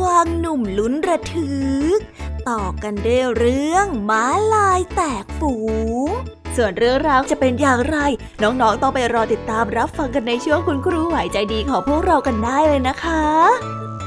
กวางหนุ่มลุ้นระทึก ต่อกันด้วยเรื่องม้าลายแตกฝูง ส่วนเรื่องราวจะเป็นอย่างไร น้องๆต้องไปรอติดตามรับฟังกันในช่วงคุณครูไหวใจดีของพวกเรากันได้เลยนะคะ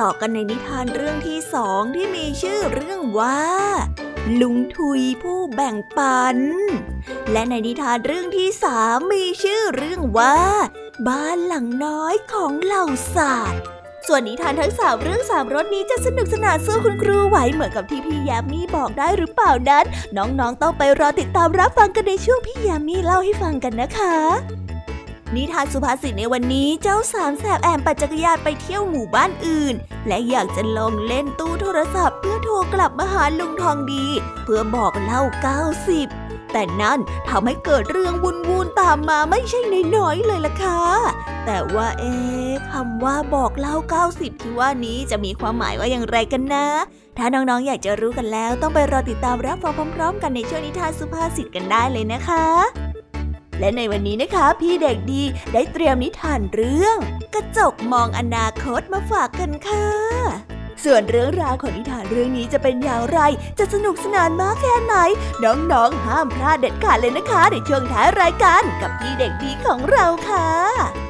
ต่อกันในนิทานเรื่องที่สองที่มีชื่อเรื่องว่า ลุงทุยผู้แบ่งปัน และในนิทานเรื่องที่สามมีชื่อเรื่องว่า บ้านหลังน้อยของเหล่าสัตว์ส่วนนิทานทั้งสามเรื่องสามรสนี้จะสนุกสนานสู้คุณครูไหวเหมือนกับที่พี่ยามีบอกได้หรือเปล่านั้น น้องๆต้องไปรอติดตามรับฟังกันในช่วงพี่ยามีเล่าให้ฟังกันนะคะ นิทานสุภาษิตในวันนี้เจ้าสามแสบแอบปัจจักรยานไปเที่ยวหมู่บ้านอื่น และอยากจะลองเล่นตู้โทรศัพท์เพื่อโทรกลับมาหาลุงทองดี เพื่อบอกเล่า 90 แต่นั่นทำให้เกิดเรื่องวุ่นวุ่นตามมาไม่ใช่น้อยเลยล่ะค่ะ แต่ว่าเอ๊คำว่าบอกเล่า 90 ที่ว่านี้จะมีความหมายว่าอย่างไรกันนะ ถ้าน้องๆ อยากจะรู้กันแล้วต้องไปรอติดตามรับฟังพร้อม ๆ กันในช่วงนิทานสุภาษิตกันได้เลยนะคะ และในวันนี้นะคะพี่เด็กดีได้เตรียมนิทานเรื่อง กระจกมองอนาคตมาฝากกันค่ะ ส่วนเรื่องราวของนิทานเรื่องนี้จะเป็นอย่างไร จะสนุกสนานมากแค่ไหน น้องๆห้ามพลาดเด็ดขาดเลยนะคะในช่วงท้ายรายการกับพี่เด็กดีของเราค่ะ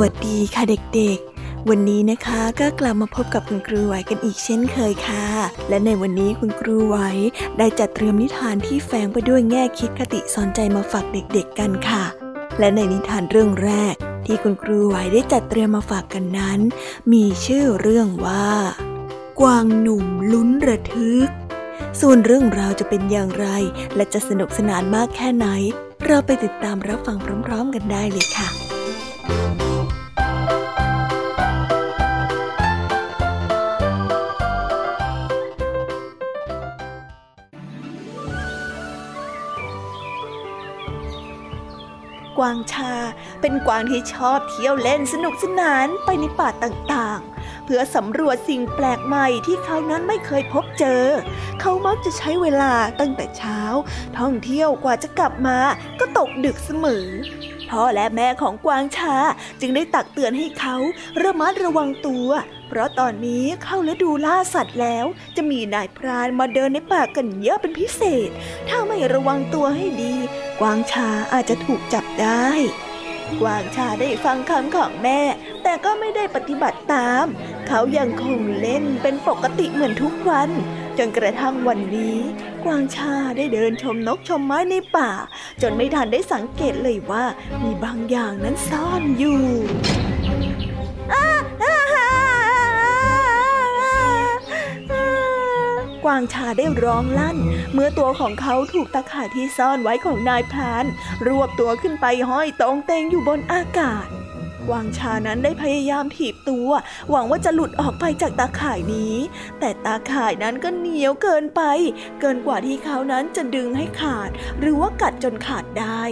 วัสดีค่ะเด็กๆ วันนี้นะคะก็กลับมาพบกับคุณครูไหวกันอีกเช่นเคยค่ะ และในวันนี้คุณครูไหวได้จัดเตรียมนิทานที่แฝงไปด้วยแง่คิดคติสอนใจมาฝากเด็กๆกันค่ะ และในนิทานเรื่องแรก ที่คุณครูไหวได้จัดเตรียมมาฝากกันนั้น มีชื่อเรื่องว่า กวางหนุ่มลุ้นระทึก ส่วนเรื่องราวจะเป็นอย่างไร และจะสนุกสนานมากแค่ไหน เราไปติดตามรับฟังพร้อม ๆ กันได้เลยค่ะก วางชา เป็นกวางที่ชอบเที่ยวเล่นสนุกสนานไปในป่าต่างๆ เพื่อสำรวจสิ่งแปลกใหม่ที่เขานั้นไม่เคยพบเจอ เขามักจะใช้เวลาตั้งแต่เช้า ท่องเที่ยวกว่าจะกลับมาก็ตกดึกเสมอพ่อและแม่ของกวางชาจึงได้ตักเตือนให้เขาระมัดระวังตัว เพราะตอนนี้เข้าฤดูล่าสัตว์แล้ว จะมีนายพรานมาเดินในป่ากันเยอะเป็นพิเศษ ถ้าไม่ระวังตัวให้ดี กวางชาอาจจะถูกจับได้ กวางชาได้ฟังคำของแม่ แต่ก็ไม่ได้ปฏิบัติตาม เขายังคงเล่นเป็นปกติเหมือนทุกวัน จนกระทั่งวันนี้ กวางชาได้เดินชมนกชมไม้ในป่า จนไม่ทันได้สังเกตเลยว่ามีบางอย่างนั้นซ่อนอยู่างชาได้ร้องลั่น เมื่อตัวของเขาถูกตะข่ายที่ซ่อนไว้ของนายพราน รวบตัวขึ้นไปห้อยตรงเตงอยู่บนอากาศกวางชานั้นได้พยายามถีบตัว หวังว่าจะหลุดออกไปจากตาข่ายนี้ แต่ตาข่ายนั้นก็เหนียวเกินไป เกินกว่าที่เขานั้นจะดึงให้ขาด หรือว่ากัดจนขาดได้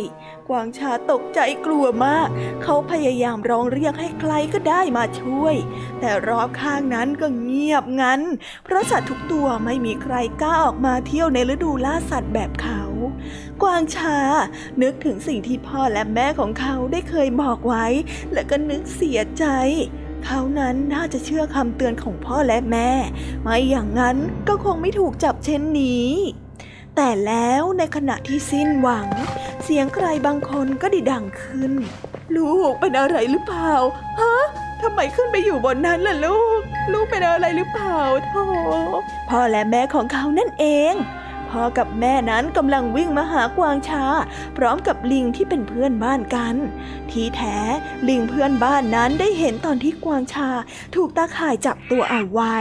กวางชาตกใจกลัวมาก เขาพยายามร้องเรียกให้ใครก็ได้มาช่วย แต่รอบข้างนั้นก็เงียบงันเพราะสัตว์ทุกตัวไม่มีใครกล้าออกมาเที่ยวในฤดูล่าสัตว์แบบเขา กวางชา นึกถึงสิ่งที่พ่อและแม่ของเขาได้เคยบอกไว้ และก็นึกเสียใจเขานั้นน่าจะเชื่อคำเตือนของพ่อและแม่ ไม่อย่างนั้นก็คงไม่ถูกจับเช่นนี้ แต่แล้วในขณะที่สิ้นหวัง เสียงใครบางคนก็ดิดังขึ้น ลูกเป็นอะไรหรือเปล่า ฮะทำไมขึ้นไปอยู่บนนั้นล่ะลูก ลูกเป็นอะไรหรือเปล่าโธ่พ่อและแม่ของเขานั่นเอง พ่อกับแม่นั้นกำลังวิ่งมาหากวางชา พร้อมกับลิงที่เป็นเพื่อนบ้านกัน ที่แท้ลิงเพื่อนบ้านนั้นได้เห็นตอนที่กวางชา ถูกตาข่ายจับตัวเอาไว้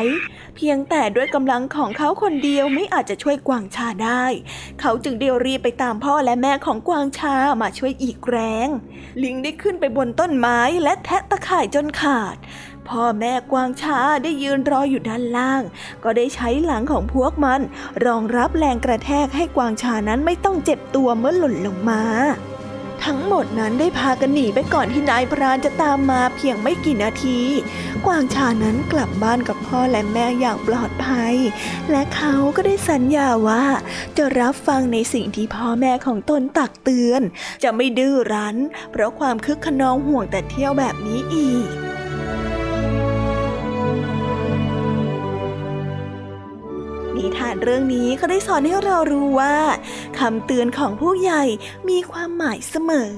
เพียงแต่ด้วยกำลังของเขาคนเดียวไม่อาจจะช่วยกวางชาได้ เขาจึงเดียวรีไปตามพ่อและแม่ของกวางชามาช่วยอีกแรง ลิงได้ขึ้นไปบนต้นไม้และแทะตะข่ายจนขาด พ่อแม่กวางช้าได้ยืนรออยู่ด้านล่าง ก็ได้ใช้หลังของพวกมัน รองรับแรงกระแทกให้กวางชานั้นไม่ต้องเจ็บตัวเมื่อหล่นลงมาทั้งหมดนั้นได้พากันหนีไปก่อนที่นายพรานจะตามมาเพียงไม่กี่นาที กวางชานั้นกลับบ้านกับพ่อและแม่อย่างปลอดภัย และเขาก็ได้สัญญาว่า จะรับฟังในสิ่งที่พ่อแม่ของตนตักเตือน จะไม่ดื้อรั้น เพราะความคึกขนองห่วงแต่เที่ยวแบบนี้อีก เรื่องนี้เขาได้สอนให้เรารู้ว่าคำเตือนของผู้ใหญ่มีความหมายเสมอ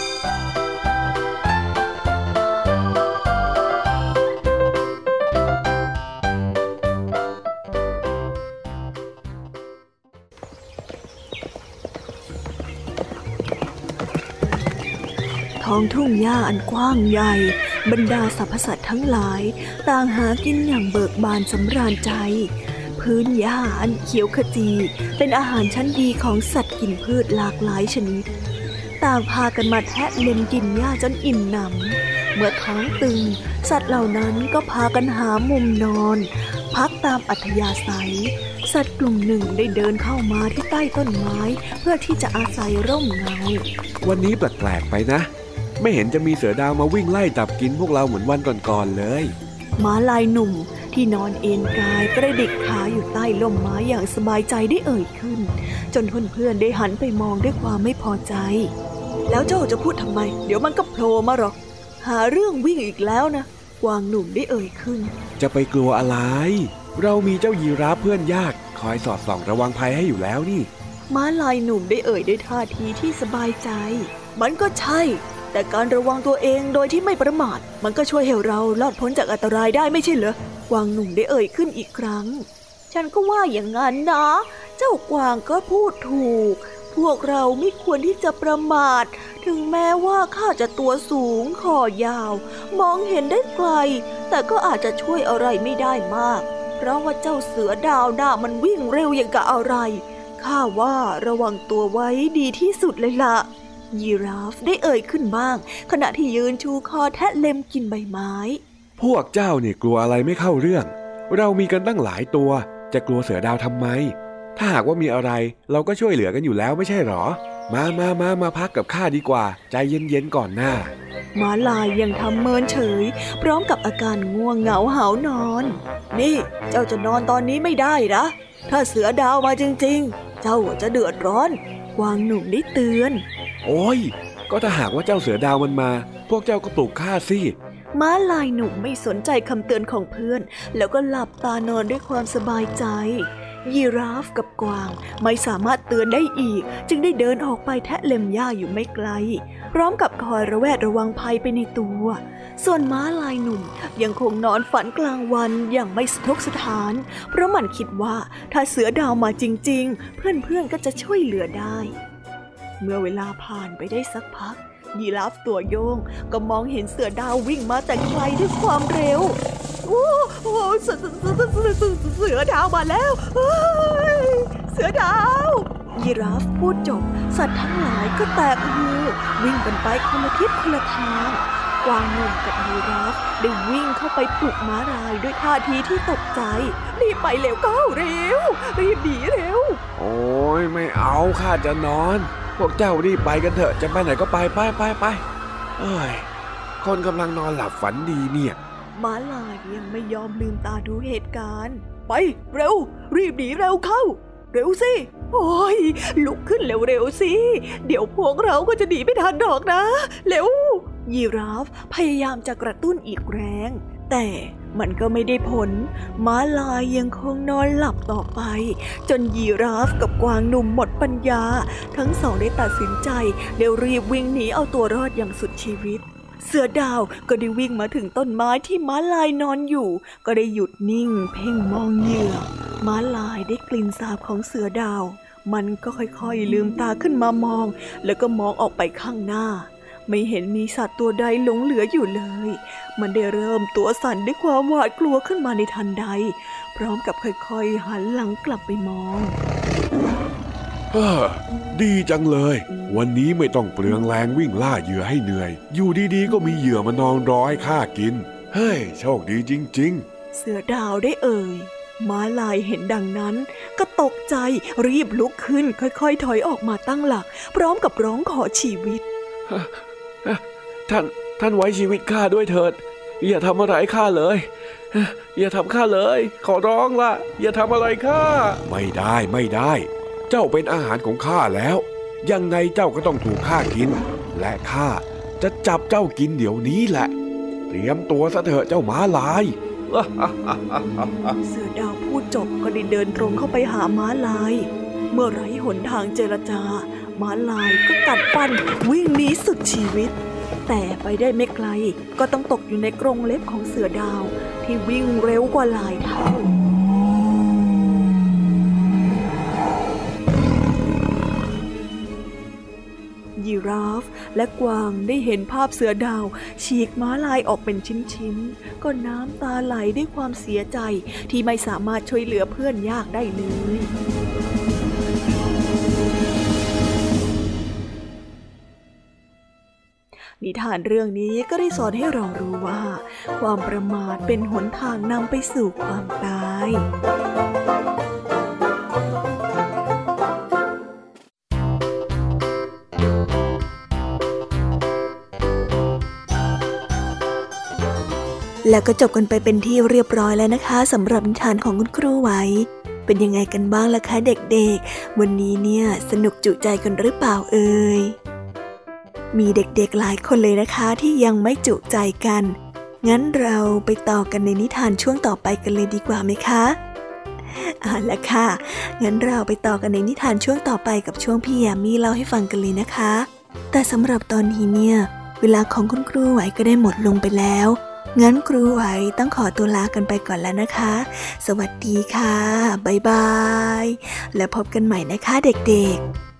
ท้องทุ่งหญ้าอันกว้างใหญ่ บรรดาสรรพสัตว์ทั้งหลาย ต่างหากินอย่างเบิกบานสำราญใจ พื้นหญ้าอันเขียวขจี เป็นอาหารชั้นดีของสัตว์กินพืชหลากหลายชนิด ต่างพากันมาแทะเล็มกินหญ้าจนอิ่มหนำเมื่อท้องตึง สัตว์เหล่านั้นก็พากันหามุมนอน พักตามอัธยาศัยสัตว์กลุ่มหนึ่งได้เดินเข้ามาที่ใต้ต้นไม้ เพื่อที่จะอาศัยร่มเงา วันนี้แปลกๆไปนะ ไม่เห็นจะมีเสือดาวมาวิ่งไล่จับกินพวกเราเหมือนวันก่อนๆเลยม้าลายหนุ่มที่นอนเอนกายกระดิกขาอยู่ใต้ล่มไม้อย่างสบายใจได้เอ่ยขึ้น จนเพื่อนๆได้หันไปมองด้วยความไม่พอใจ แล้วเจ้าจะพูดทำไม เดี๋ยวมันก็โผล่มาหรอก หาเรื่องวิ่งอีกแล้วนะกวางหนุ่มได้เอ่ยขึ้น จะไปกลัวอะไร เรามีเจ้ายีราฟเพื่อนยาก คอยสอดส่องระวังภัยให้อยู่แล้วนี่ ม้าลายหนุ่มได้เอ่ยด้วยท่าทีที่สบายใจ มันก็ใช่ แต่การระวังตัวเองโดยที่ไม่ประมาท มันก็ช่วยให้เราลอดพ้นจากอันตรายได้ไม่ใช่เหรอกวางหนุ่มได้เอ่ยขึ้นอีกครั้ง ฉันก็ว่าอย่างนั้นนะ เจ้ากวางก็พูดถูก พวกเราไม่ควรที่จะประมาท ถึงแม้ว่าข้าจะตัวสูงคอยาว มองเห็นได้ไกล แต่ก็อาจจะช่วยอะไรไม่ได้มาก เพราะว่าเจ้าเสือดาวหน้ามันวิ่งเร็วอย่างกับอะไรข้าว่าระวังตัวไว้ดีที่สุดเลยละ่ะ ยีราฟได้เอ่ยขึ้นบ้าง ขณะที่ยืนชูคอแทะเล็มกินใบไม้ พวกเจ้าเนี่ยกลัวอะไรไม่เข้าเรื่อง เรามีกันตั้งหลายตัว จะกลัวเสือดาวทำไม ถ้าหากว่ามีอะไรเราก็ช่วยเหลือกันอยู่แล้วไม่ใช่หรอ มามามามาพักกับข้าดีกว่า ใจเย็นๆก่อนหน้าม้าลายยังทำเมินเฉย พร้อมกับอาการง่วงเหงาหานอน นี่ เจ้าจะนอนตอนนี้ไม่ได้นะถ้าเสือดาวมาจริงๆ เจ้าจะเดือดร้อนกวางหนุ่มได้เตือน โอ้ย ก็ถ้าหากว่าเจ้าเสือดาวมันมา พวกเจ้าก็ปลุกข้าสิ ม้าลายหนุ่มไม่สนใจคำเตือนของเพื่อน แล้วก็หลับตานอนด้วยความสบายใจ ยีราฟกับกวางไม่สามารถเตือนได้อีก จึงได้เดินออกไปแทะเล็มหญ้าอยู่ไม่ไกล พร้อมกับคอยระแวดระวังภัยไปในตัว ส่วนม้าลายหนุ่มยังคงนอนฝันกลางวันอย่างไม่สะทกสถาน เพราะมันคิดว่าถ้าเสือดาวมาจริง ๆ เพื่อนๆก็จะช่วยเหลือได้ เมื่อเวลาผ่านไปได้สักพัก ยีราฟตัวโยงก็มองเห็นเสือดาววิ่งมาแต่ไกลด้วยความเร็ว โอ้โหเสือเสือดาวมาแล้วเสือดาวยีราฟพูดจบ สัตว์ทั้งหลายก็แตกฮือวิ่งกันไปคนละทิศคนละทางกวางหนุ่มกับยีราฟได้วิ่งเข้าไปปลุกม้าลายด้วยท่าทีที่ตกใจ รีบไปเร็วก้าเร็ว รีบหนีเร็ว โอ้ยไม่เอาข้าจะนอน พวกเจ้ารีบไปกันเถอะ จะไปไหนก็ไปไปไปไปเอ้ย คนกำลังนอนหลับฝันดีเนี่ยม้าลายยังไม่ยอมลืมตาดูเหตุการณ์ ไปเร็ว รีบหนีเร็วเข้า เร็วสิ โอ้ย ลุกขึ้นเร็วๆสิ เดี๋ยวพวกเราก็จะหนีไม่ทันดอกนะ เร็ว ยีราฟพยายามจะกระตุ้นอีกแรง แต่ มันก็ไม่ได้ผล ม้าลายยังคงนอนหลับต่อไป จนยีราฟกับกวางหนุ่มหมดปัญญา ทั้งสองได้ตัดสินใจเร็วรีบวิ่งหนีเอาตัวรอดอย่างสุดชีวิตเสือดาวก็ได้วิ่งมาถึงต้นไม้ที่ม้าลายนอนอยู่ ก็ได้หยุดนิ่ง เพ่งมองเหยื่อ ม้าลายได้กลิ่นสาบของเสือดาว มันก็ค่อยๆลืมตาขึ้นมามอง แล้วก็มองออกไปข้างหน้า ไม่เห็นมีสัตว์ตัวใดหลงเหลืออยู่เลย มันได้เริ่มตัวสั่นด้วยความหวาดกลัวขึ้นมาในทันใด พร้อมกับค่อยๆหันหลังกลับไปมองฮ่าดีจังเลย วันนี้ไม่ต้องเปลืองแรงวิ่งล่าเหยื่อให้เหนื่อย อยู่ดีๆ ก็มีเหยื่อมานอนรอให้ข้ากิน เฮ้ย โชคดีจริง ๆ เสือดาวได้เอ่ยม้าลายเห็นดังนั้น ก็ตกใจรีบลุกขึ้น ค่อยๆ ถอยออกมาตั้งหลัก พร้อมกับร้องขอชีวิต ท่านท่านไว้ชีวิตข้าด้วยเถิด อย่าทำอะไรข้าเลย อย่าทำข้าเลย ขอร้องละ อย่าทำอะไรข้า ไม่ได้ไม่ได้ เจ้าเป็นอาหารของข้าแล้ว ยังไงเจ้าก็ต้องถูกข้ากิน และข้าจะจับเจ้ากินเดี๋ยวนี้แหละ เตรียมตัวซะเถอะเจ้าหมาลาย เสือดาวพูดจบก็ได้เดินตรงเข้าไปหาม้าลาย เมื่อไรหนทางเจรจา ม้าลายก็กัดฟันวิ่งหนีสุดชีวิต แต่ไปได้ไม่ไกลก็ต้องตกอยู่ในกรงเล็บของเสือดาว ที่วิ่งเร็วกว่าหลายเท่ายีราฟและกวางได้เห็นภาพเสือดาว ฉีกม้าลายออกเป็นชิ้นๆ ก็น้ำตาไหลด้วยความเสียใจที่ไม่สามารถช่วยเหลือเพื่อนยากได้เลย นิทานเรื่องนี้ก็ได้สอนให้เรารู้ว่า ความประมาทเป็นหนทางนำไปสู่ความตายแล้วก็จบกันไปเป็นที่เรียบร้อยแล้วนะคะสำหรับนิทานของคุณครูไว้ เป็นยังไงกันบ้างล่ะคะเด็กๆ วันนี้เนี่ยสนุกจุใจกันหรือเปล่าเอ่ย มีเด็กๆหลายคนเลยนะคะที่ยังไม่จุใจกัน งั้นเราไปต่อกันในนิทานช่วงต่อไปกันเลยดีกว่าไหมคะเอาละค่ะ งั้นเราไปต่อกันในนิทานช่วงต่อไปกับช่วงพี่ยามีเล่าให้ฟังกันเลยนะคะ แต่สำหรับตอนนี้เนี่ย เวลาของคุณครูไหวก็ได้หมดลงไปแล้ว งั้นครูไหวต้องขอตัวลากันไปก่อนแล้วนะคะ สวัสดีค่ะ บ๊ายบาย แล้วพบกันใหม่นะคะเด็กๆ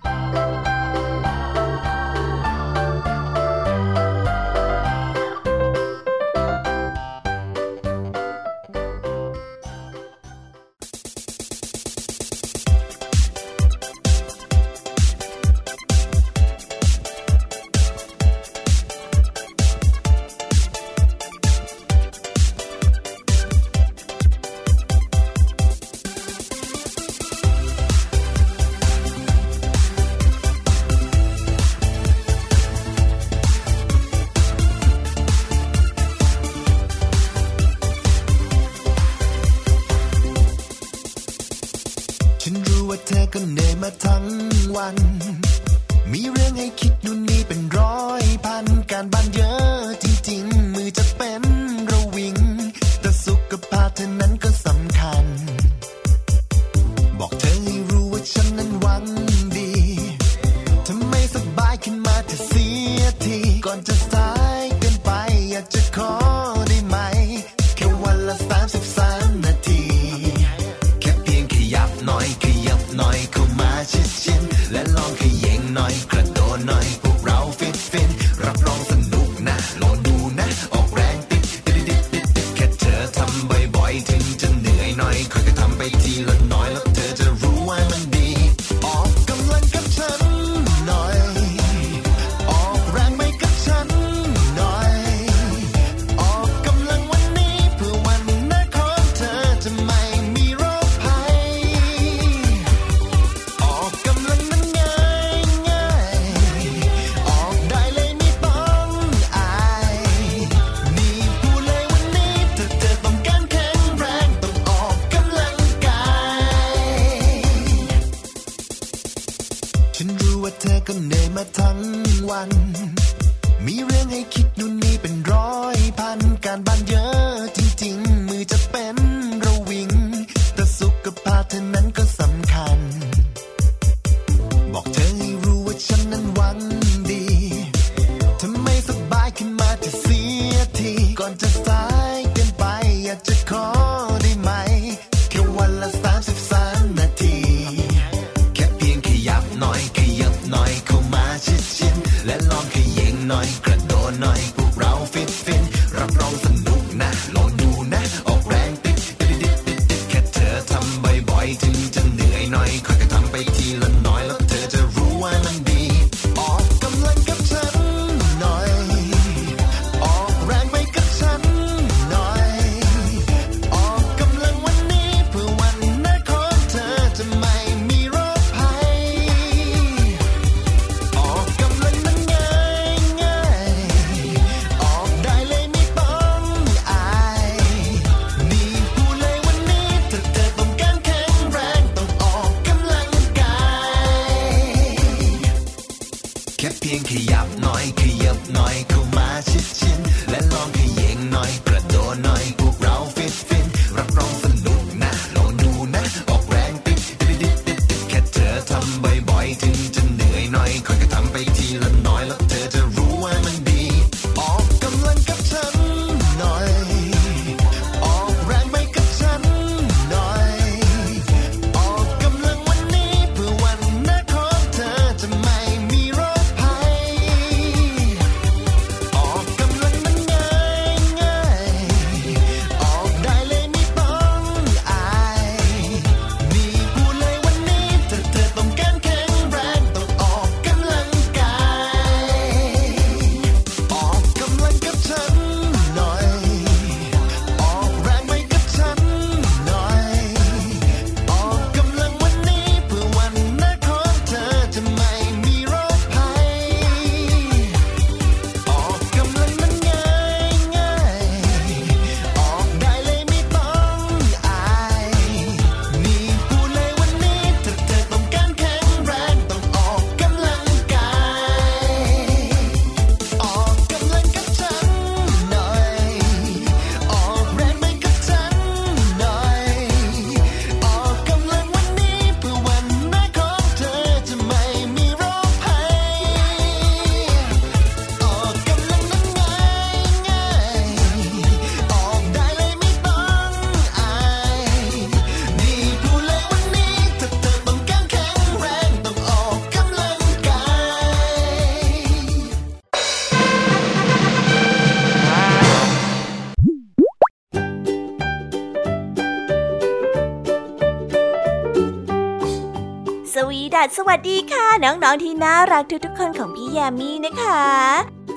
วัสดีค่ะ น้องๆที่น่ารักทุกๆคนของพี่แยามี่นะคะ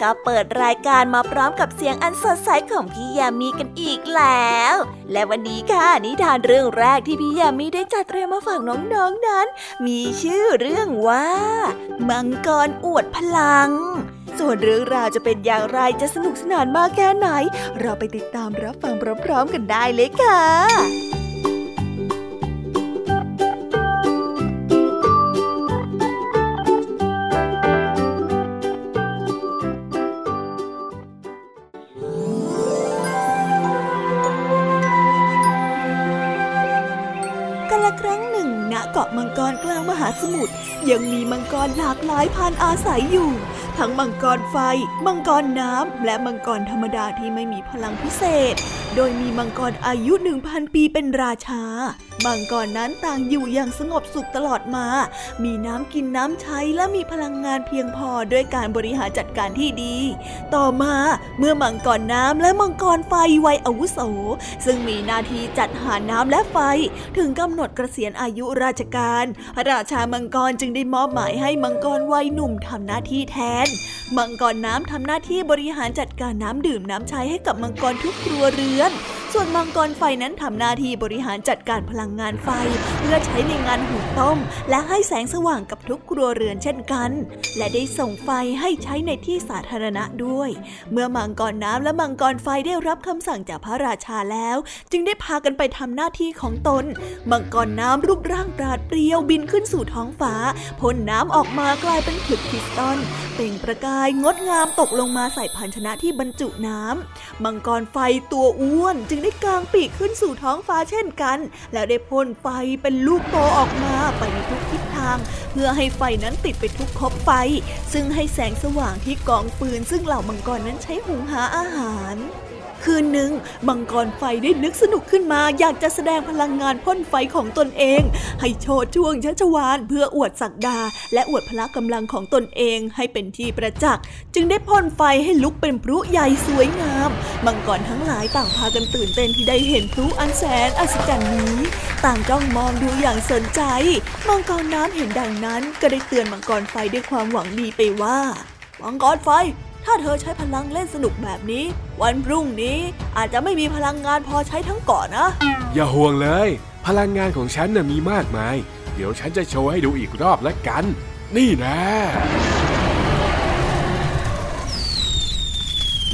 ก็เปิดรายการมาพร้อมกับเสียงอันสดใสของพี่แยามี่กันอีกแล้ว และวันนี้ค่ะนิทานเรื่องแรกที่พี่แยามี่ได้จัดเตรียมมาฝากน้องๆนนั้น มีชื่อเรื่องว่า มังกรอวดพลัง ส่วนเรื่องราวจะเป็นอย่างไรจะสนุกสนานมากแค่ไหน เราไปติดตามรับฟังพร้อมๆกันได้เลยค่ะ หาสมุทรยังมีมังกรหลากหลายพันอาศัยอยู่ ทั้งมังกรไฟ มังกรน้ำและมังกรธรรมดาที่ไม่มีพลังพิเศษ โดยมีมังกรอายุหนึ่งพันปีเป็นราชา มังกรนั้นต่างอยู่อย่างสงบสุขตลอดมา มีน้ำกินน้ำใช้และมีพลังงานเพียงพอด้วยการบริหารจัดการที่ดี ต่อมาเมื่อมังกรน้ำและมังกรไฟวัยอาวุโส ซึ่งมีหน้าที่จัดหาน้ำและไฟ ถึงกำหนดเกษียณอายุราชการ พระราชามังกรจึงได้มอบหมายให้มังกรวัยหนุ่มทำหน้าที่แทน มังกรน้ำทำหน้าที่บริหารจัดการน้ำดื่มน้ำใช้ให้กับมังกรทุกครัวเรือน ส่วนมังกรไฟนั้นทำหน้าที่บริหารจัดการพลังงานไฟ เพื่อใช้ในงานหุงต้ม และให้แสงสว่างกับทุกครัวเรือนเช่นกัน และได้ส่งไฟให้ใช้ในที่สาธารณะด้วย เมื่อมังกรน้ำและมังกรไฟได้รับคำสั่งจากพระราชาแล้ว จึงได้พากันไปทำหน้าที่ของตน มังกรน้ำรูปร่างปราดเปรียวบินขึ้นสู่ท้องฟ้าพ่นน้ำออกมากลายเป็นผึกคริสตัลเปล่งประกายงดงามตกลงมาใส่ภาชนะที่บรรจุน้ำมังกรไฟตัวอ้วนจึงได้กางปีกขึ้นสู่ท้องฟ้าเช่นกัน แล้วได้พ่นไฟเป็นลูกโตออกมาไปในทุกทิศทาง เพื่อให้ไฟนั้นติดไปทุกคบไฟ ซึ่งให้แสงสว่างที่กองฟืนซึ่งเหล่ามังกรนั้นใช้หุงหาอาหาร คืนหนึ่งมังกรไฟได้นึกสนุกขึ้นมา อยากจะแสดงพลังงานพ่นไฟของตนเอง ให้โชว์ช่วงชัชวานเพื่ออวดศักดา และอวดพละกำลังของตนเองให้เป็นที่ประจักษ์จึงได้พ่นไฟให้ลุกเป็นพลุใหญ่สวยงาม มังกรทั้งหลายต่างพากันตื่นเต้นที่ได้เห็นพลุอันแสนอัศจรรย์นี้ ต่างจ้องมองดูอย่างสนใจ มังกรน้ำเห็นดังนั้นก็ได้เตือนมังกรไฟด้วยความหวังดีไปว่ามังกรไฟ ถ้าเธอใช้พลังเล่นสนุกแบบนี้ วันพรุ่งนี้อาจจะไม่มีพลังงานพอใช้ทั้งเกาะนะ อย่าห่วงเลย พลังงานของฉันน่ะมีมากมาย เดี๋ยวฉันจะโชว์ให้ดูอีกรอบแล้วกัน นี่นะ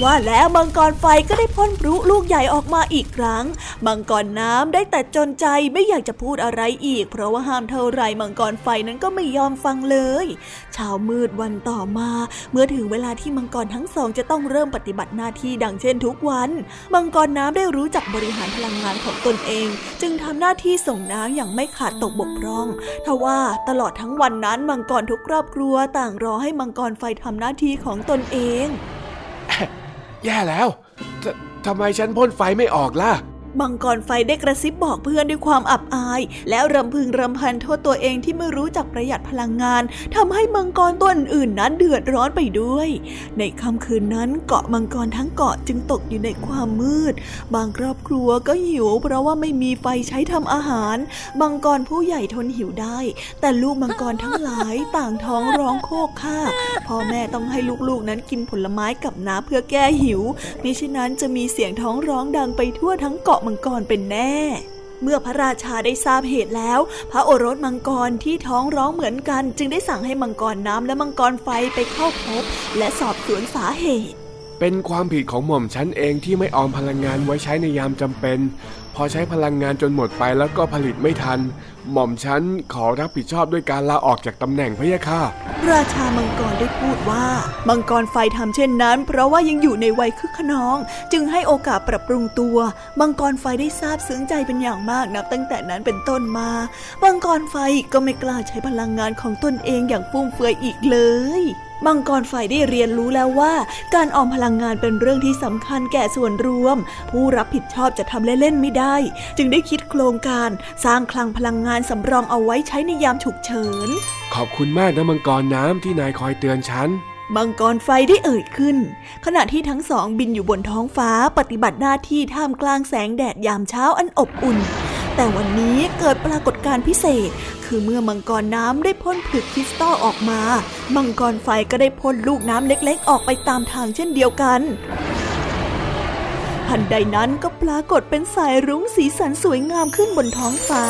ว่าแล้วมังกรไฟก็ได้พ่นพลุลูกใหญ่ออกมาอีกครั้ง มังกรน้ำได้แต่จนใจไม่อยากจะพูดอะไรอีก เพราะว่าห้ามเท่าไรมังกรไฟนั้นก็ไม่ยอมฟังเลย เช้ามืดวันต่อมา เมื่อถึงเวลาที่มังกรทั้งสองจะต้องเริ่มปฏิบัติหน้าที่ดังเช่นทุกวัน มังกรน้ำได้รู้จักบริหารพลังงานของตนเอง จึงทำหน้าที่ส่งน้ำอย่างไม่ขาดตกบกพร่องทว่าตลอดทั้งวันนั้นมังกรทุกครอบครัวต่างรอให้มังกรไฟทำหน้าที่ของตนเอง แย่แล้วทำไมฉันพ่นไฟไม่ออกล่ะ มังกรไฟได้กระซิบบอกเพื่อนด้วยความอับอาย แล้วรำพึงรำพันโทษตัวเองที่ไม่รู้จักประหยัดพลังงานทำให้มังกรตัวอื่นนั้นเดือดร้อนไปด้วย ในค่ำคืนนั้นเกาะมังกรทั้งเกาะจึงตกอยู่ในความมืด บางครอบครัวก็หิว เพราะว่าไม่มีไฟใช้ทำอาหาร มังกรผู้ใหญ่ทนหิวได้ แต่ลูกมังกรทั้งหลายต่างท้องร้องโคกค่าพ่อแม่ต้องให้ลูกๆนั้นกินผลไม้กับน้ำเพื่อแก้หิวมิฉะนั้นจะมีเสียงท้องร้องดังไปทั่วทั้งเกาะมังกรเป็นแน่ เมื่อพระราชาได้ทราบเหตุแล้ว พระโอรสมังกรที่ท้องร้องเหมือนกัน จึงได้สั่งให้มังกรน้ำและมังกรไฟไปเข้าพบ และสอบสวนสาเหตุ เป็นความผิดของหม่อมฉันเองที่ไม่ออมพลังงานไว้ใช้ในยามจำเป็น อใช้พลังงานจนหมดไปแล้วก็ผลิตไม่ทัน หม่อมฉันขอรับผิดชอบด้วยการลาออกจากตำแหน่งพะยะค่ะ ราชามังกรได้พูดว่า มังกรไฟทำเช่นนั้น เพราะว่ายังอยู่ในวัยคึกขนอง จึงให้โอกาสปรับปรุงตัว มังกรไฟได้ทราบซึ้งใจเป็นอย่างมากนับตั้งแต่นั้นเป็นต้นมา มังกรไฟก็ไม่กล้าใช้พลังงานของตนเองอย่างฟุ่มเฟือยอีกเลย มังกรไฟได้เรียนรู้แล้วว่า การออมพลังงานเป็นเรื่องที่สำคัญแก่ส่วนรวม ผู้รับผิดชอบจะทำเล่นๆไม่ได้ จึงได้คิดโครงการสร้างคลังพลังงานสำรองเอาไว้ใช้ในยามฉุกเฉิน ขอบคุณมากนะมังกรน้ำที่นายคอยเตือนฉันมังกรไฟได้เอ่ยขึ้น ขณะที่ทั้งสองบินอยู่บนท้องฟ้าปฏิบัติหน้าที่ท่ามกลางแสงแดดยามเช้าอันอบอุ่น แต่วันนี้เกิดปรากฏการณ์พิเศษ คือเมื่อมังกรน้ำได้พ่นผึกคริสตัลออกมา มังกรไฟก็ได้พ่นลูกน้ำเล็กๆ ออกไปตามทางเช่นเดียวกันทันใดนั้นก็ปรากฏเป็นสายรุ้งสีสันสวยงามขึ้นบนท้องฟ้า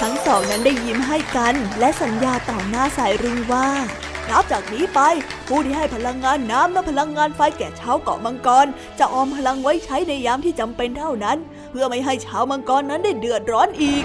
ทั้งสองนั้นได้ยิ้มให้กัน และสัญญาต่อหน้าสายรุ้งว่านับจากนี้ไป ผู้ที่ให้พลังงานน้ำและพลังงานไฟแก่ชาวเกาะมังกร จะออมพลังไว้ใช้ในยามที่จำเป็นเท่านั้น เพื่อไม่ให้ชาวมังกรนั้นได้เดือดร้อนอีก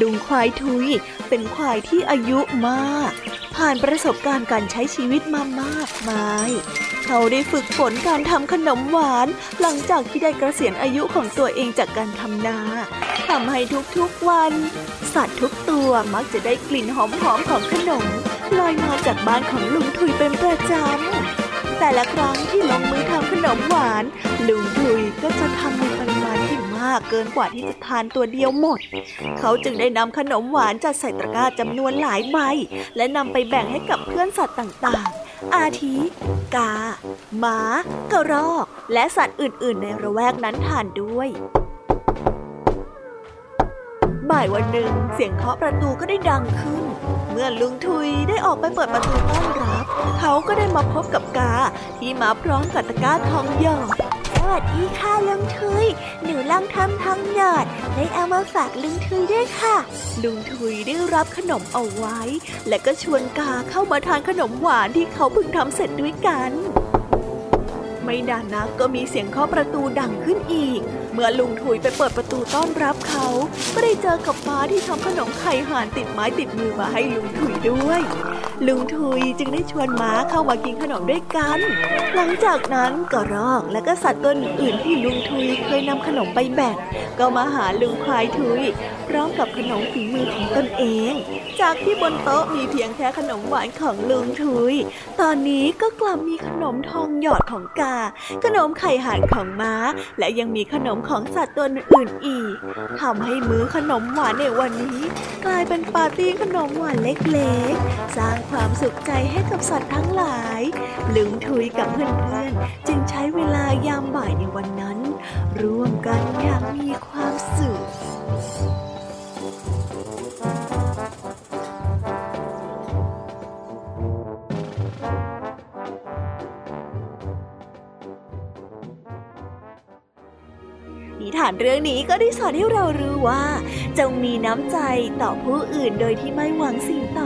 ลุงควายทุย เป็นควายที่อายุมาก ผ่านประสบการณ์การใช้ชีวิตมามากมายเขาได้ฝึกฝนการทำขนมหวาน หลังจากที่ได้กเกษียณอายุของตัวเองจากการทำนาทำให้ทุกๆวัน สัตว์ทุกตัวมักจะได้กลิ่นหอมๆของขนมลอยมาจากบ้านของลุงทุยเป็นประจำแต่ละครั้งที่ลงมือทำขนมหวาน ลุงทุยก็จะทำในปากเกินกว่าที่จะทานตัวเดียวหมด เขาจึงได้นำขนมหวานจัดใส่ตะกร้าจำนวนหลายใบ และนำไปแบ่งให้กับเพื่อนสัตว์ต่างๆ อาทิ กา หมา กระรอก และสัตว์อื่น ๆ ในระแวกนั้นทานด้วยบ่ายวันหนึ่งเสียงเคาะประตูก็ได้ดังขึ้น เมื่อลุงทุยได้ออกไปเปิดประตูต้อนรับ เขาก็ได้มาพบกับกาที่มาพร้อมกับตะกร้าทองหยอด สวัสดีค่ะลุงทุย หนูลังทำทองหยอดได้เอามาฝากลุงทุยด้วยค่ะ ลุงทุยได้รับขนมเอาไว้ และก็ชวนกาเข้ามาทานขนมหวานที่เขาเพิ่งทำเสร็จด้วยกัน ไม่นานนักก็มีเสียงเคาะประตูดังขึ้นอีก เมื่อลุงถุยไปเปิดประตูต้อนรับเขา ก็ได้เจอกับม้าที่ทำขนมไข่ห่านติดไม้ติดมือมาให้ลุงถุยด้วย ลุงถุยจึงได้ชวนม้าเข้ามากินขนมด้วยกัน หลังจากนั้นก็รอกและก็สัตว์ตัวอื่นที่ลุงถุยเคยนำขนมไปแบ่งก็มาหาลุงควายถุยพร้อมกับขนมฝีมือของตนเอง จากที่บนโต๊ะมีเพียงแค่ขนมหวานของลุงถุย ตอนนี้ก็กลับมีขนมทองหยอดของกา ขนมไข่ห่านของม้า และยังมีขนมของสัตว์ตัวอื่นอีกทำให้มื้อขนมหวานในวันนี้ กลายเป็นปาร์ตี้ขนมหวานเล็กๆ สร้างความสุขใจให้กับสัตว์ทั้งหลาย ลุงถุยกับเพื่อนๆ จึงใช้เวลายามบ่ายในวันนั้น ร่วมกันอย่างมีความสุข ทานเรื่องนี้ก็ได้สอนให้เรารู้ว่า จงมีน้ำใจต่อผู้อื่นโดยที่ไม่หวังสิ่งตอบ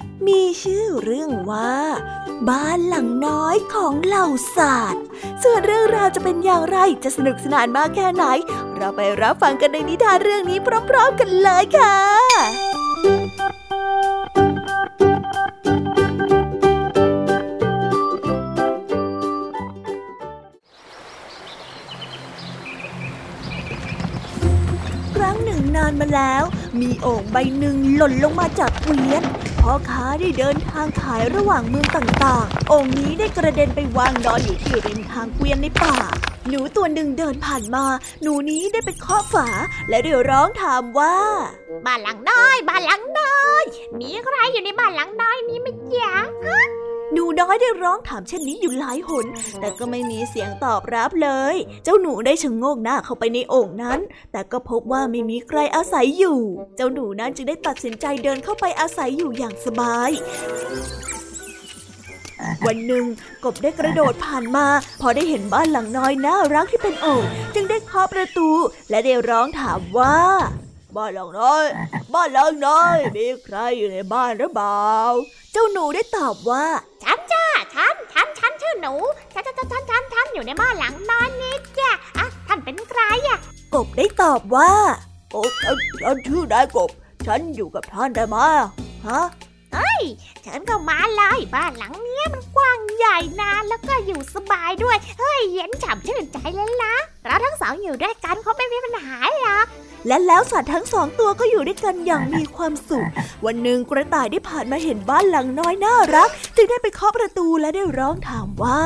มีชื่อเรื่องว่า บ้านหลังน้อยของเหล่าสัตว์ส่วนเรื่องราวจะเป็นอย่างไรจะสนุกสนานมากแค่ไหน เราไปรับฟังกันในนิทานเรื่องนี้พร้อมๆกันเลยค่ะครั้งหนึ่งนานมาแล้ว มีโอ่งใบหนึ่งหล่นลงมาจากเกวียน พ่อค้าได้เดินทางขายระหว่างเมืองต่างๆ องค์นี้ได้กระเด็นไปวางนอนอยู่ที่ริมทางเกวียนในป่า หนูตัวหนึ่งเดินผ่านมา หนูนี้ได้ไปเคาะฝา และได้ร้องถามว่า บ้านหลังน้อย บ้านหลังน้อย มีใครอยู่ในบ้านหลังน้อยนี้ไหมจ๊ะ หนูน้อยได้ร้องถามเช่นนี้อยู่หลายหน แต่ก็ไม่มีเสียงตอบรับเลย เจ้าหนูได้ชะโงกหน้าเข้าไปในโอ่งนั้น แต่ก็พบว่าไม่มีใครอาศัยอยู่ เจ้าหนูนั้นจึงได้ตัดสินใจเดินเข้าไปอาศัยอยู่อย่างสบาย วันหนึ่งกบได้กระโดดผ่านมา พอได้เห็นบ้านหลังน้อยน่ารักที่เป็นโอ่งจึงได้เคาะประตู และได้ร้องถามว่า บ้านหลังน้อย บ้านหลังน้อย มีใครอยู่ในบ้านหรือเปล่า เจ้าหนูได้ตอบว่า ฉันจ้า ฉัน ฉัน ฉันชื่อหนู ฉัน ฉัน ฉัน ฉัน ฉันอยู่ในบ้านหลังนอนนี้จ้ะอะท่านเป็นใครอะ กบได้ตอบว่าโอ้ฉันฉันชื่อนายกบ ฉันอยู่กับท่านได้ไหมฮะ ฉันก็มาเลยบ้านหลังเนี้ยมันกว้างใหญ่นะแล้วก็อยู่สบายด้วย เฮ้ยเย็นฉ่ำชื่นใจเลยนะเราทั้งสองอยู่ด้วยกันคงไม่มีปัญหาหรอกและแล้วสัตว์ทั้งสองตัวก็อยู่ด้วยกันอย่างมีความสุข วันหนึ่งกระต่ายได้ผ่านมาเห็นบ้านหลังน้อยน่ารัก จึงได้ไปเคาะประตูและได้ร้องถามว่า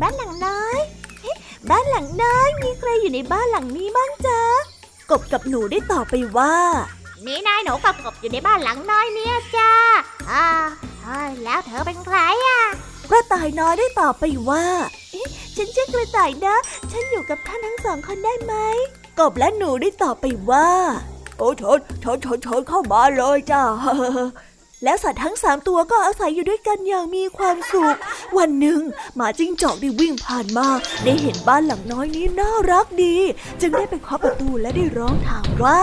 บ้านหลังน้อยเอ๊ะบ้านหลังน้อยมีใครอยู่ในบ้านหลังนี้บ้างจ๊ะกบกับหนูได้ตอบไปว่า นี่นายหนูกับกบอยู่ในบ้านหลังน้อยเนี่ยจ้าอ่าเฮ้ยแล้วเธอเป็นใครอะ กระต่ายน้อยได้ตอบไปว่าเอ๊ะฉันชื่อกระต่ายนะ ฉันอยู่กับท่านทั้งสองคนได้ไหม กบและหนูได้ตอบไปว่า โอ้เชิญเชิญเชิญเชิญเข้ามาเลยจ้าแล้วสัตว์ทั้งสามตัวก็อาศัยอยู่ด้วยกันอย่างมีความสุข วันหนึ่งหมาจิ้งจอกได้วิ่งผ่านมา ได้เห็นบ้านหลังน้อยนี้น่ารักดี จึงได้ไปเคาะประตูและได้ร้องถามว่า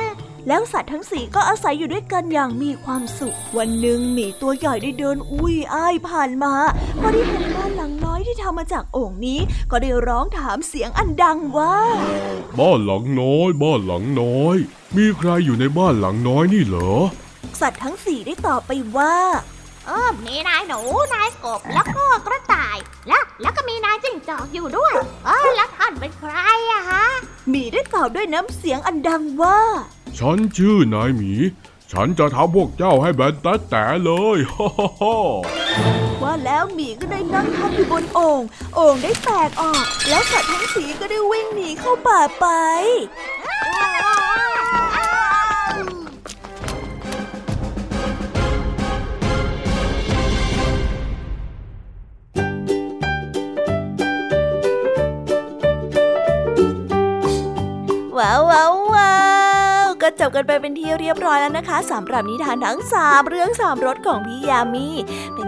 แล้วสัตว์ทั้งสี่ก็อาศัยอยู่ด้วยกันอย่างมีความสุข วันหนึ่งหมีตัวใหญ่ได้เดินอุ้ยอ้ายผ่านมาพอได้เห็นบ้านหลังน้อยที่ทำมาจากโอ่งนี้ ก็ได้ร้องถามเสียงอันดังว่า บ้านหลังน้อย บ้านหลังน้อย มีใครอยู่ในบ้านหลังน้อยนี่เหรอ สัตว์ทั้งสี่ได้ตอบไปว่าเออมีนายหนูนายกบแล้วก็กระต่าย แล้วแล้วก็มีนายจิ้งจอกอยู่ด้วย เออแล้วท่านเป็นใครอะฮะหมีได้ตอบด้วยน้ำเสียงอันดังว่า ฉันชื่อนายหมี ฉันจะทำพวกเจ้าให้แบนแต่แต่เลยฮ่าฮ่าฮ่าว่าแล้วหมีก็ได้นั่งทับอยู่บนโอ่งโอ่งได้แตกออก แล้วสัตว์ทั้งสีก็ได้วิ่งหนีเข้าป่าไป ว้าวว้าววาวก็จบกันไปเป็นที่เรียบร้อยแล้วนะคะสำหรับนิทานทั้งสามเรื่องสามรสของพี่ยามีเป็น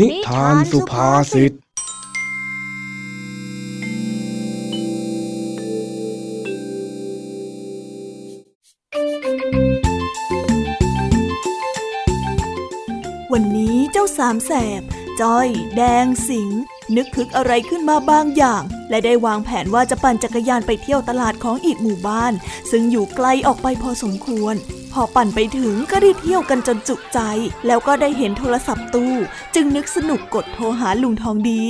นิทานสุภาษิต วันนี้เจ้าสามแสบ จ้อย แดงสิง นึกคึกอะไรขึ้นมาบางอย่าง และได้วางแผนว่าจะปั่นจักรยานไปเที่ยวตลาดของอีกหมู่บ้าน ซึ่งอยู่ไกลออกไปพอสมควร พอปั่นไปถึงก็ได้เที่ยวกันจนจุใจ แล้วก็ได้เห็นโทรศัพท์ตู้ จึงนึกสนุกกดโทรหาลุงทองดี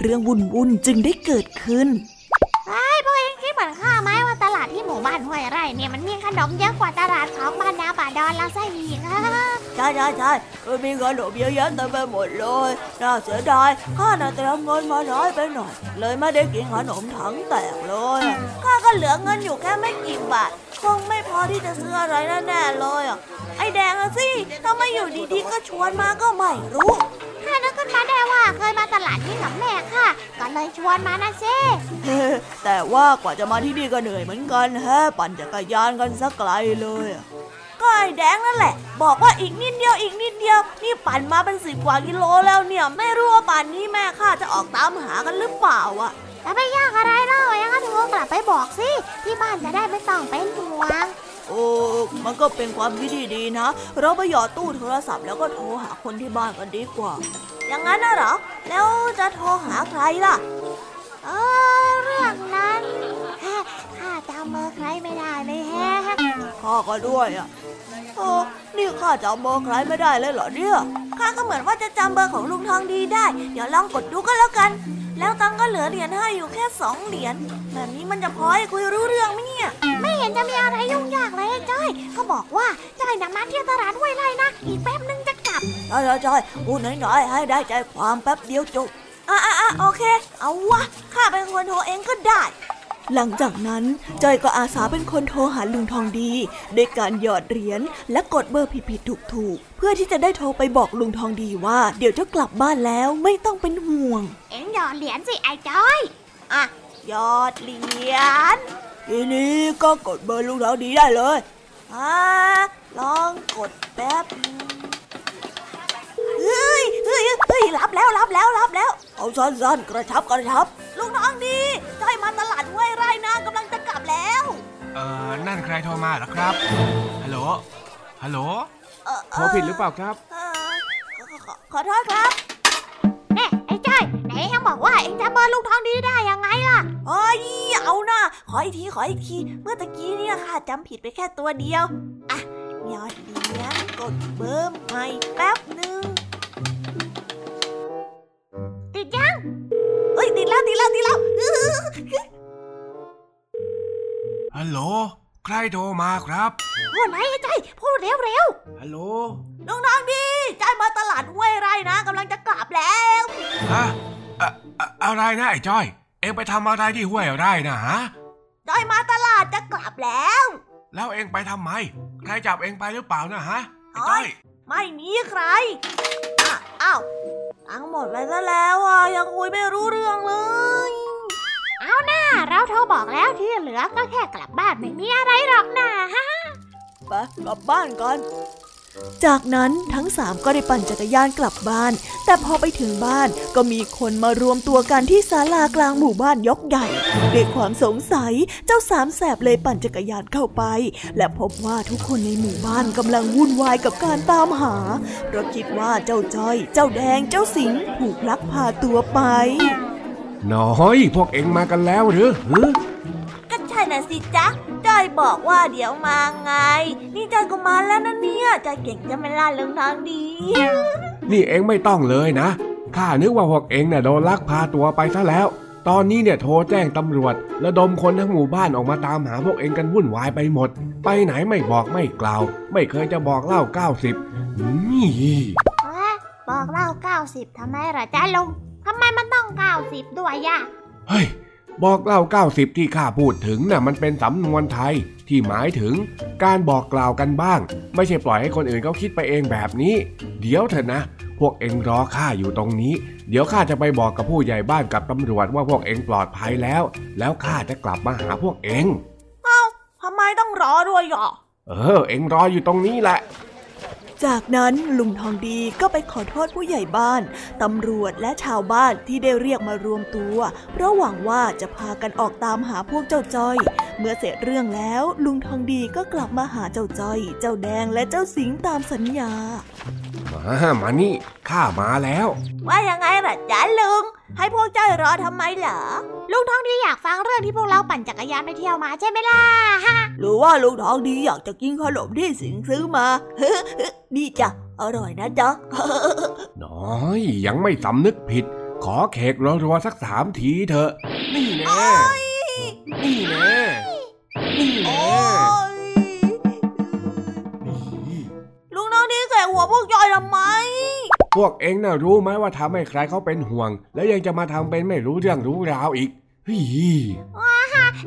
เรื่องวุ่นวุ่นจึงได้เกิดขึ้นไอ้พวกเองคิดเหมือนข้าไหม บ้านห้วยไร่เนี่ยมันมีขนมเยอะกว่าตลาดของบ้านนาป่าดอนแล้วซะอีกอะใช่ใช่ใช่มีขนมเยอะแยะเต็มไปหมดเลยน่าเสียดายข้าน่ะเตรียมเงินมาน้อยไปหน่อย เลยไม่ได้กินขนมถังแตกเลยข้าก็เหลือเงินอยู่แค่ไม่กี่บาทคงไม่พอที่จะซื้ออะไรแน่ๆเลยอะไอแดงอะสิทำไมอยู่ดีๆก็ชวนมาก็ไม่รู้ ข้านึกขึ้นมาได้ว่าเคยมาตลาดนี้กับแม่ค่ะ ก็เลยชวนมานะเซ่แต่ว่ากว่าจะมาที่นี่ก็เหนื่อยเหมือนกันแฮะปั่นจักรยานกันสักไกลเลยอะก็ไอ้แดงนั่นแหละ บอกว่าอีกนิดเดียวอีกนิดเดียวนี่ปั่นมาเป็นสิบกว่ากิโลแล้วเนี่ย ไม่รู้ว่าป่านนี้แม่ข้าจะออกตามหากันหรือเปล่าอะแล้วไม่ยากอะไรเล่ายังก็โทรกลับไปบอกสิ ที่บ้านจะได้ไม่ต้องเป็นห่วงโอ้ มันก็เป็นความคิดที่ดีนะ เราไปหยอดตู้โทรศัพท์แล้วก็โทรหาคนที่บ้านกันดีกว่า อย่างนั้นนะเหรอ แล้วจะโทรหาใครล่ะ เออเรื่องนั้นแฮะข้าจำเบอร์ใครไม่ได้เลยแฮะข้าก็ด้วยอะโอ้นี่ข้าจำเบอร์ใครไม่ได้เลยเหรอเนี่ยข้าก็เหมือนว่าจะจำเบอร์ของลุงทองดีได้ เดี๋ยวลองกดดูก็แล้วกัน แล้วตังค์ก็เหลือเหรียญให้อยู่แค่สองเหรียญแบบนี้มันจะพอให้คุยรู้เรื่องไหมเนี่ยไม่ เห็นจะมีอะไรยุ่งยากเลยไอ้จ้อยก็บอกว่าจ้อยนำมาเที่ยวตลาดห้วยไร่นะ อีกแป๊บนึงจะกลับใช่ใช่ใช่พูดน้อยๆให้ได้ใจความแป๊บเดียวจบอะอะอะโอเค เอาวะข้าเป็นคนโทรเองก็ได้ หลังจากนั้นจอยก็อาสาเป็นคนโทรหาลุงทองดีด้วยการหยอดเหรียญและกดเบอร์ผิดๆถูกๆ เพื่อที่จะได้โทรไปบอกลุงทองดีว่า เดี๋ยวจะกลับบ้านแล้วไม่ต้องเป็นห่วง เอ็งหยอดเหรียญสิไอ้จ้อย อะหยอดเหรียญ ทีนี้ก็กดเบอร์ลุงทองดีได้เลยอ่าลองกดแป๊บนึงเฮ้ยเฮ้ยเฮ้ยรับแล้วรับแล้วรับแล้ว เอาสั้นๆกระชับกระชับ ลุงทองดีจอยมาตลาดห้วยไร่นะกำลังจะกลับแล้ว เอ่อ นั่นใครโทรมาเหรอครับ ฮัลโหล ฮัลโหลเอ่อโทรผิดหรือเปล่าครับเอ่อขอขอขอโทษครับ แน่ไอ้จ้อยไหนยังบอกว่าเอ็งจำเบอร์ลุงทองดีได้ยังไงล่ะเฮ้ยเอานะขออีกทีขออีกที เมื่อตะกี้เนี่ยค่ะจำผิดไปแค่ตัวเดียวอะหยอดเหรียญกดเบอร์ใหม่แป๊บหนึ่งติดยังเฮ้ยติดแล้วติดแล้วติดแล้วอื้อฮัลโหลใครโทรมาครับพูดไหนไอ้จ้อยพูดเร็วฮัลโหล ลุงทองดีใจายมาตลาดห้วยไร่นะกำลังจะกลับแล้วฮะอะอะอะไรนะไอ้จ้อย เอ็งไปทำอะไรที่ห้วยไร่นะฮะจอยมาตลาดจะกลับแล้ว แล้วเอ็งไปทำไม ใครจับเอ็งไปหรือเปล่านะฮะไอ้โอ๊จ้อยยไม่มีใครอะอ้าวตังค์หมดไปซะแล้วอะยังคุยไม่รู้เรื่องเลยๆเอาหน้าเราโทรบอกแล้วที่เหลือก็แค่กลับบ้านไม่มีอะไรหรอกนะฮะไปกลับบ้านกัน จากนั้นทั้งสามก็ได้ปั่นจักรยานกลับบ้าน แต่พอไปถึงบ้านก็มีคนมารวมตัวกันที่ศาลากลางหมู่บ้านยกใหญ่ด้วยความสงสัยเจ้าสามแสบเลยปั่นจักรยานเข้าไป และพบว่าทุกคนในหมู่บ้านกำลังวุ่นวายกับการตามหา เพราะคิดว่าเจ้าจ้อย เจ้าแดง เจ้าสิงห์ถูกลักพาตัวไป น้อย พวกเอ็งมากันแล้วหรือฮึก็ใช่น่ะสิจ๊ะ จอยบอกว่าเดี๋ยวมาไง นี่จอยก็มาแล้วนะเนี่ยจอยเก่งจะไม่ล่าเรื่องทางดี นี่เอ็งไม่ต้องเลยนะ ข้านึกว่าพวกเอ็งเนี่ยโดนลักพาตัวไปซะแล้ว ตอนนี้เนี่ยโทรแจ้งตำรวจระดมคนทั้งหมู่บ้านออกมาตามหาพวกเอ็งกันวุ่นวายไปหมด ไปไหนไม่บอกไม่กล่าว ไม่เคยจะบอกเล่าเก้าสิบนี่เอ๊ะบอกเล่า90ทำไมเหรอจ๊ะลุงทำไมมันต้อง90ด้วยย่ะเฮ้ย บอกเล่าเก้าสิบที่ข้าพูดถึงน่ะมันเป็นสำนวนไทย ที่หมายถึงการบอกกล่าวกันบ้าง ไม่ใช่ปล่อยให้คนอื่นเขาคิดไปเองแบบนี้ เดี๋ยวเถอะนะ พวกเอ็งรอข้าอยู่ตรงนี้ เดี๋ยวข้าจะไปบอกกับผู้ใหญ่บ้านกับตำรวจว่าพวกเอ็งปลอดภัยแล้ว แล้วข้าจะกลับมาหาพวกเอ็งทำไมต้องรอด้วยอะเออ เอ็งรออยู่ตรงนี้แหละ จากนั้นลุงทองดีก็ไปขอโทษผู้ใหญ่บ้าน ตำรวจและชาวบ้านที่ได้เรียกมารวมตัว เพราะหวังว่าจะพากันออกตามหาพวกเจ้าจ้อย เมื่อเสร็จเรื่องแล้วลุงทองดีก็กลับมาหาเจ้าจ้อย เจ้าแดงและเจ้าสิงตามสัญญา มา มานี่ ข้ามาแล้ว ว่ายังไงล่ะจ๊ะลุง ให้พวกเจ้ารอทำไมเหรอ ลุงทองดีอยากฟังเรื่องที่พวกเราปั่นจักรยานไปเที่ยวมาใช่ไหมล่ะหรือว่าลุงทองดีอยากจะกินขนมที่สิงซื้อมานี่จ้ะอร่อยนะจ๊ะน้อยยังไม่สำนึกผิด ขอเค้กรัวๆสักสามทีเถอะ นี่แน่นี่แน่นี่แน่ลุงน้องดีแก่หัวพวกจอยทำไม พวกเองน่ะรู้ไหมว่าทำให้ใครเขาเป็นห่วง แล้วยังจะมาทำเป็นไม่รู้เรื่องรู้ราวอีกเฮ้ย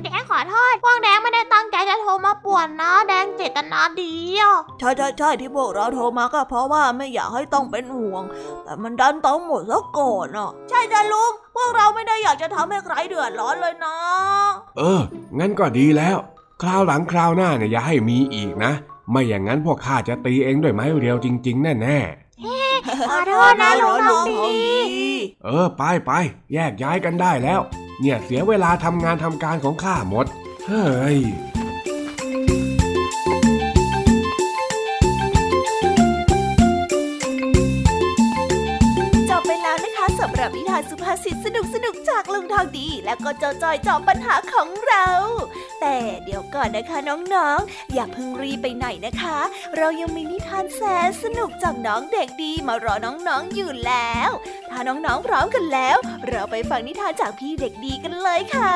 แดงขอโทษ พวกแดงไม่ได้ตั้งใจจะโทรมาป่วนนะ แดงเจตนาดีอะใช่ใช่ใช่ที่พวกเราโทรมาก็เพราะว่าไม่อยากให้ต้องเป็นห่วง แต่มันดันต้องหมดซะก่อนอะ ใช่จ้ะลุง พวกเราไม่ได้อยากจะทำให้ใครเดือดร้อนเลยนะ เออ งั้นก็ดีแล้ว คราวหลังคราวหน้าเนี่ยอย่าให้มีอีกนะ ไม่อย่างนั้นพวกข้าจะตีเองด้วยไม้เรียวจริง ๆ แน่ ขอโทษนะลุงทองดีๆเออไปไปแยกย้ายกันได้แล้ว เนี่ยเสียเวลาทำงานทำการของข้าหมด เฮ้ยานสุภาษิตสนุกสนุกจากลุงทองดี และก็เจ้าจอยจอมปัญหาของเรา แต่เดี๋ยวก่อนนะคะน้องๆ อย่าเพิ่งรีไปไหนนะคะ เรายังมีนิทานแสนสนุกจากน้องเด็กดีมารอน้องๆอยู่แล้ว ถ้าน้องๆพร้อมกันแล้ว เราไปฟังนิทานจากพี่เด็กดีกันเลยค่ะ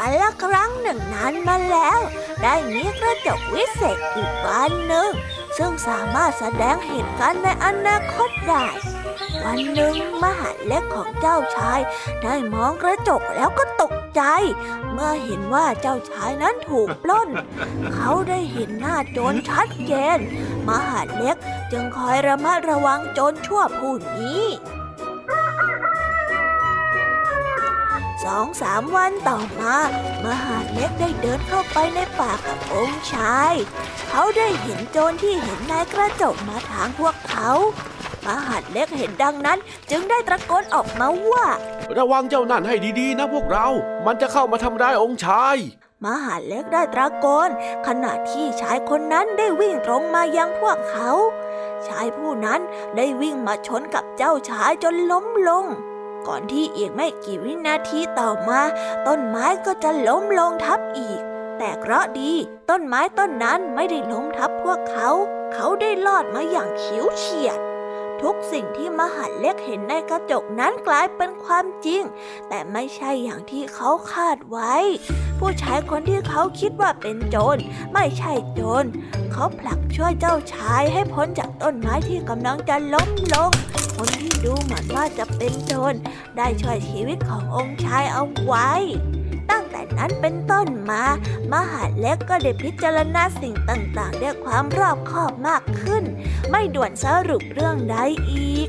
กันละครั้งหนึ่งนานมาแล้ว ได้มีกระจกวิเศษอีกบานหนึ่ง ซึ่งสามารถแสดงเหตุการณ์ในอนาคตได้ วันหนึ่งมหาเล็กของเจ้าชาย ได้มองกระจกแล้วก็ตกใจ เมื่อเห็นว่าเจ้าชายนั้นถูกปล้น เขาได้เห็นหน้าโจรชัดเจน มหาเล็กจึงคอยระมัดระวังโจรชั่วผู้นี้ สองสามวันต่อมา มหาเล็กได้เดินเข้าไปในป่ากับองค์ชาย เขาได้เห็นโจรที่เห็นนายกระจกมาทางพวกเขา มหาเล็กเห็นดังนั้นจึงได้ตะโกนออกมาว่า ระวังเจ้านั่นให้ดีๆ นะพวกเรา มันจะเข้ามาทำร้ายองค์ชายมหาเล็กได้ตะโกนขณะที่ชายคนนั้นได้วิ่งตรงมายังพวกเขา ชายผู้นั้นได้วิ่งมาชนกับเจ้าชายจนล้มลง ก่อนที่อีกไม่กี่วินาทีต่อมา ต้นไม้ก็จะล้มลงทับอีก แต่เคราะดี ต้นไม้ต้นนั้นไม่ได้ล้มทับพวกเขา เขาได้รอดมาอย่างเขียวเฉียด ทุกสิ่งที่มหาเล็กเห็นในกระจกนั้นกลายเป็นความจริง แต่ไม่ใช่อย่างที่เขาคาดไว้ ผู้ชายคนที่เขาคิดว่าเป็นโจรไม่ใช่โจรเขาผลักช่วยเจ้าชายให้พ้นจากต้นไม้ที่กำลังจะล้มลง คนที่ดูเหมือนว่าจะเป็นโจรได้ช่วยชีวิตขององค์ชายเอาไว้ ตั้งแต่นั้นเป็นต้นมา มหาเล็กก็ได้พิจารณาสิ่งต่างๆ ด้วยความรอบคอบมากขึ้น ไม่ด่วนสรุปเรื่องใดอีก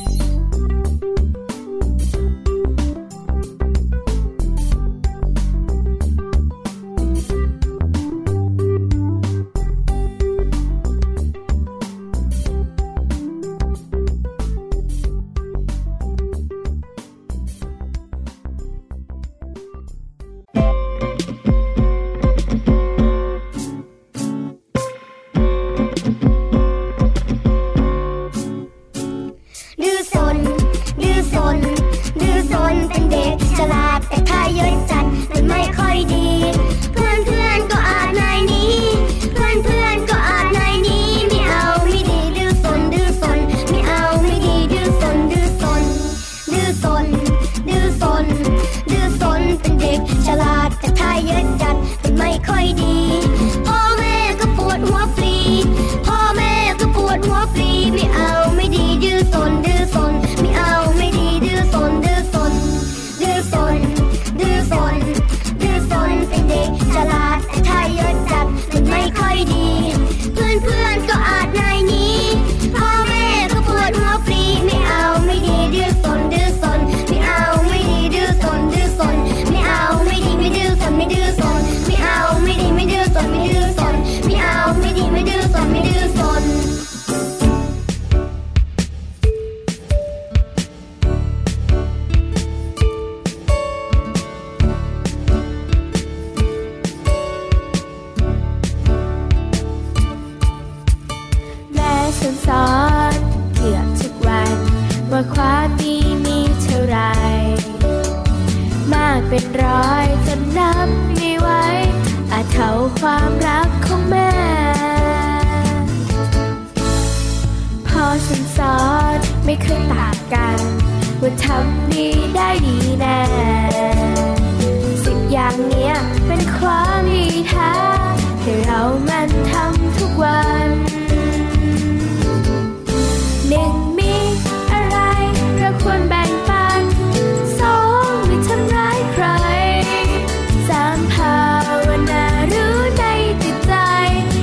ความดีมีเท่าไร มากเป็นร้อยจนนับไม่ไหวอาจเท่าความรักของแม่ พอสันสอนไม่เคยต่างกัน ว่าทำดีได้ดีแน่สิบอย่างเนี้ยเป็นความดีแท้ที่เรามันทำทุกวันหนึ่ง ควรแบ่งปันสองไม่ทำร้ายใครสามภาวนารู้ในจิตใจ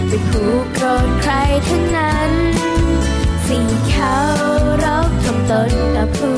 ไม่ผูกโกรธใครทั้งนั้น สี่เขารบทำตนกับผู้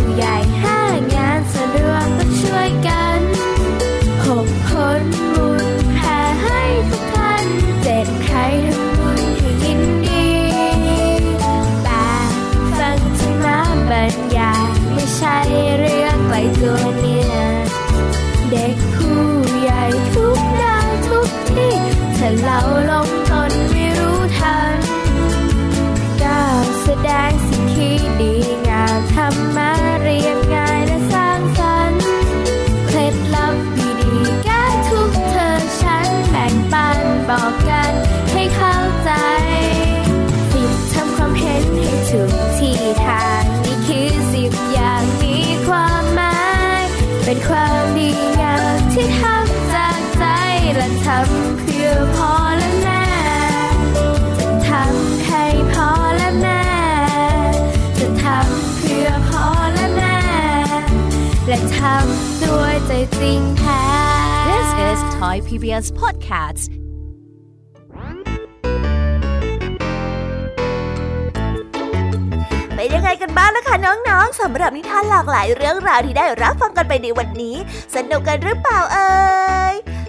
ทำด้วยใจจริงแท้ This is Thai PBS Podcast เป็นยังไงกันบ้างนะคะน้องๆสำหรับนิทานหลากหลายเรื่องราวที่ได้รับฟังกันไปในวันนี้ สนุกกันหรือเปล่าเอ่ย